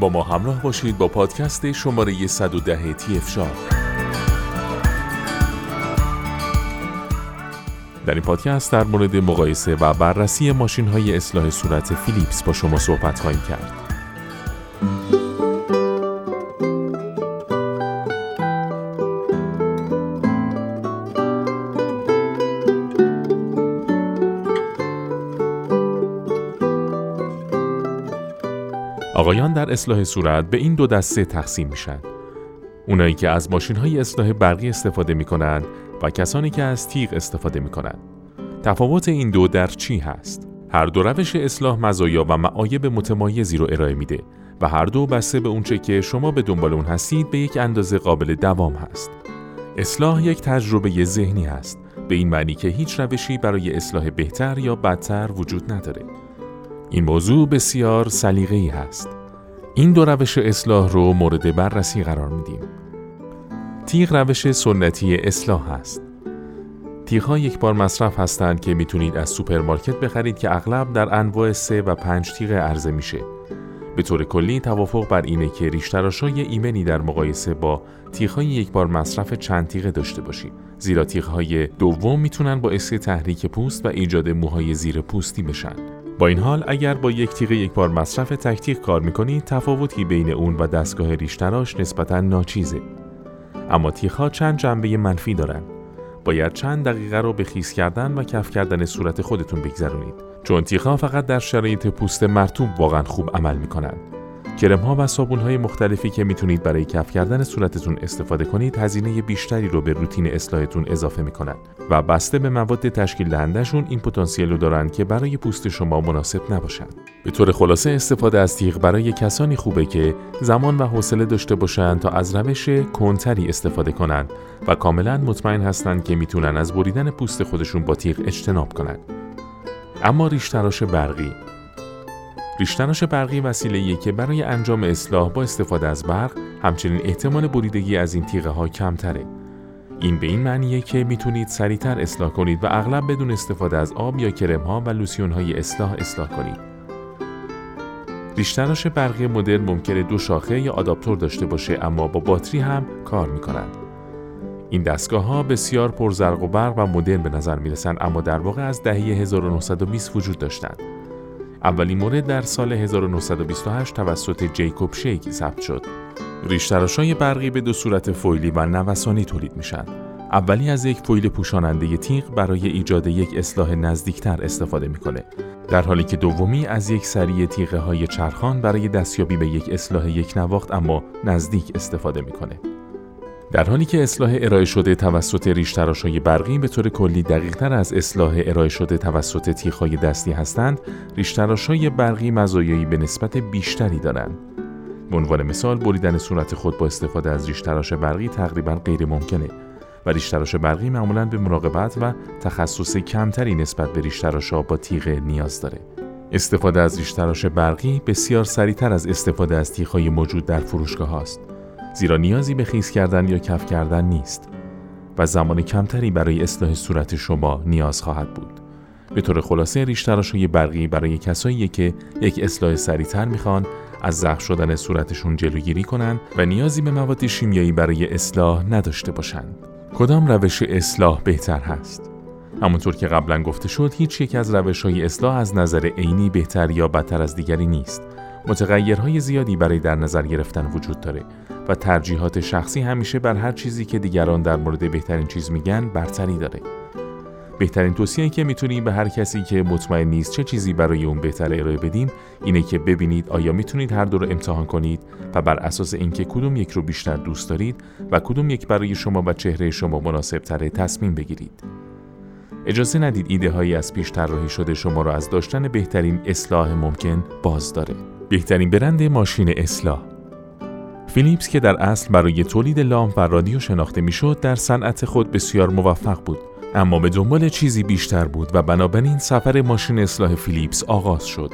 با ما همراه باشید با پادکست شماره 110 تی افشار در این پادکست در مورد مقایسه و بررسی ماشین های اصلاح صورت فیلیپس با شما صحبت خواهیم کرد. آقایان در اصلاح صورت به این دو دسته تقسیم میشن. اونایی که از ماشین های اصلاح برقی استفاده می کنند و کسانی که از تیغ استفاده می کنند. تفاوت این دو در چی هست؟ هر دو روش اصلاح مزایا و معایب متمایزی رو ارائه میده و هر دو بسته به اونچه که شما به دنبال اون هستید به یک اندازه قابل دوام هست. اصلاح یک تجربه ذهنی هست به این معنی که هیچ روشی برای اصلاح بهتر یا بدتر وجود نداره. این موضوع بسیار سلیقه‌ای هست. این دو روش اصلاح رو مورد بررسی قرار میدیم. تیغ روش سنتی اصلاح هست. تیغ یک بار مصرف هستند که می‌تونید از سوپرمارکت بخرید که اغلب در انواع سه و پنج تیغ عرضه میشه. به طور کلی توافق بر اینه که ریشتراشای ایمنی در مقایسه با تیغهای یک بار مصرف چند تیغه داشته باشید زیرا تیغهای دوم می‌تونن باعث تحریک پوست و ایجاد موهای زیر پوستی بشن با این حال اگر با یک تیغ یک بار مصرف تک کار می‌کنید تفاوتی بین اون و دستگاه ریشتراش نسبتا ناچیزه. اما تیغها چند جنبه منفی دارن. باید چند دقیقه رو به خیس کردن و کف کردن صورت خودتون بگذرونید. چون تیغها فقط در شرایط پوست مرتوب واقعا خوب عمل می‌کنن. کرم ها و صابون های مختلفی که می‌تونید برای کف کردن صورتتون استفاده کنید هزینه بیشتری رو به روتین اصلاحتون اضافه می‌کنن و بسته به مواد تشکیل دهندهشون این پتانسیل رو دارن که برای پوست شما مناسب نباشن به طور خلاصه استفاده از تیغ برای کسانی خوبه که زمان و حوصله داشته باشن تا از روش کنتری استفاده کنن و کاملا مطمئن هستند که می‌تونن از بریدن پوست خودشون با تیغ اجتناب کنن اما ریشتراش برقی ریشتراش برقی وسیله که برای انجام اصلاح با استفاده از برق همچنین احتمال بریدگی از این تیغه ها کمتره. این به این معنیه که می‌تونید سریعتر اصلاح کنید و اغلب بدون استفاده از آب یا کرم ها و لوسیون های اصلاح اصلاح کنید. ریشتراش برقی مدرن ممکنه دو شاخه یا آداپتور داشته باشه اما با باتری هم کار می‌کنند. این دستگاه ها بسیار پرزرق و برق و مدرن به نظر می اما در واقع از دهه 1920 وجود داشتند. اولین مورد در سال 1928 توسط جیکوب شیک ثبت شد. ریشتراشای برقی به دو صورت فویلی و نوسانی تولید میشن. اولی از یک فویل پوشاننده تیغ برای ایجاد یک اصلاح نزدیکتر استفاده می‌کنه در حالی که دومی از یک سری تیغه های چرخان برای دستیابی به یک اصلاح یک نواخت اما نزدیک استفاده می‌کنه در حالی که اصلاح ارائه شده توسط ریشتراشای برقی به طور کلی دقیقتر از اصلاح ارائه شده توسط تیخهای دستی هستند، ریشتراشای برقی مزایایی به نسبت بیشتری دارند. به عنوان مثال بریدن صورت خود با استفاده از ریشتراش برقی تقریبا غیر ممکنه و ریشتراش برقی معمولا به مراقبت و تخصص کمتری نسبت به ریشتراشا با تیغ نیاز داره. استفاده از ریشتراش برقی بسیار سریعتر از استفاده از تیغهای موجود در فروشگاه است. زیرا نیازی به خیز کردن یا کف کردن نیست و زمان کمتری برای اصلاح صورت شما نیاز خواهد بود. به طور خلاصه ریش های برقی برای کسایی که یک اصلاح سریعتر می‌خوان از زخم شدن صورتشون جلوگیری کنند و نیازی به مواد شیمیایی برای اصلاح نداشته باشند. کدام روش اصلاح بهتر هست؟ همونطور که قبلا گفته شد هیچ یک از روش های اصلاح از نظر عینی بهتر یا بدتر از دیگری نیست. متغیرهای زیادی برای در نظر گرفتن وجود داره و ترجیحات شخصی همیشه بر هر چیزی که دیگران در مورد بهترین چیز میگن برتری داره. بهترین توصیه که می‌تونیم به هر کسی که مطمئن نیست چه چیزی برای اون بهتر ارائه بدیم اینه که ببینید آیا می‌تونید هر دو رو امتحان کنید و بر اساس اینکه کدوم یک رو بیشتر دوست دارید و کدوم یک برای شما و چهره شما مناسب تره تصمیم بگیرید. اجازه ندید ایده هایی از پیش طراحی شده شما را از داشتن بهترین اصلاح ممکن باز داره. بهترین برند ماشین اصلاح. فیلیپس که در اصل برای تولید لامپ و رادیو شناخته می‌شد در صنعت خود بسیار موفق بود. اما به دنبال چیزی بیشتر بود و بنابراین سفر ماشین اصلاح فیلیپس آغاز شد.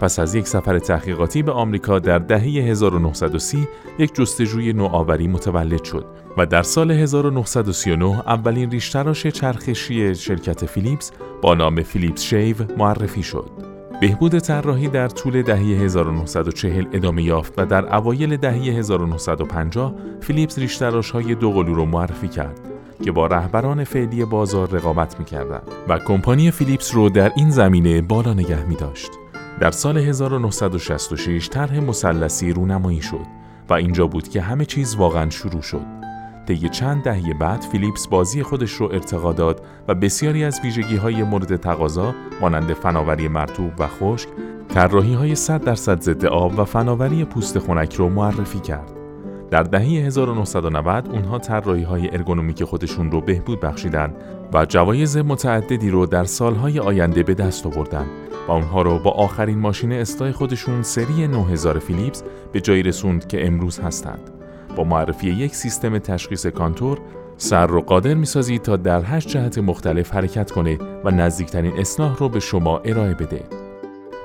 پس از یک سفر تحقیقاتی به آمریکا در دهه 1930 یک جستجوی نوآوری متولد شد و در سال 1939 اولین ریشتراش چرخشی شرکت فیلیپس با نام فیلیپس شیو معرفی شد. بهبود طراحی در طول دهه 1940 ادامه یافت و در اوایل دهه 1950 فیلیپس ریشتراش های دوقلو رو معرفی کرد که با رهبران فعلی بازار رقابت می‌کردند و کمپانی فیلیپس رو در این زمینه بالا نگه می داشت. در سال 1966 طرح مثلثی رونمایی شد و اینجا بود که همه چیز واقعا شروع شد. طی چند دهه بعد فیلیپس بازی خودش رو ارتقا داد و بسیاری از ویژگی های مورد تقاضا مانند فناوری مرتوب و خشک، طراحی های 100 درصد ضد آب و فناوری پوست خنک رو معرفی کرد. در دهه 1990 اونها طراحی های ارگونومیک خودشون رو بهبود بخشیدن و جوایز متعددی رو در سالهای آینده به دست آوردن و اونها رو با آخرین ماشین استای خودشون سری 9000 فیلیپس به جایی رسوند که امروز هستند. با معرفی یک سیستم تشخیص کانتور سر رو قادر می‌سازید تا در هشت جهت مختلف حرکت کنه و نزدیکترین اصلاح رو به شما ارائه بده.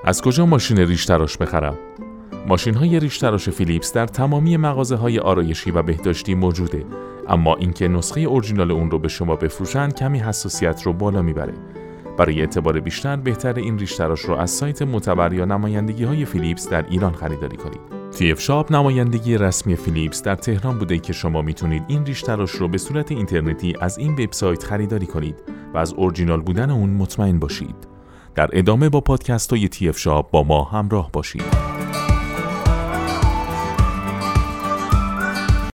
از کجا ماشین ریش تراش بخرم؟ ماشین های ریش تراش فیلیپس در تمامی مغازه های آرایشی و بهداشتی موجوده اما اینکه نسخه اورجینال اون رو به شما بفروشن کمی حساسیت رو بالا می‌بره برای اعتبار بیشتر بهتر این ریش تراش رو از سایت معتبر یا نمایندگی های فیلیپس در ایران خریداری کنید تیف شاپ نمایندگی رسمی فیلیپس در تهران بوده که شما می‌تونید این ریش تراش رو به صورت اینترنتی از این وبسایت خریداری کنید و از اورجینال بودن اون مطمئن باشید. در ادامه با پادکست های تیف شاپ با ما همراه باشید.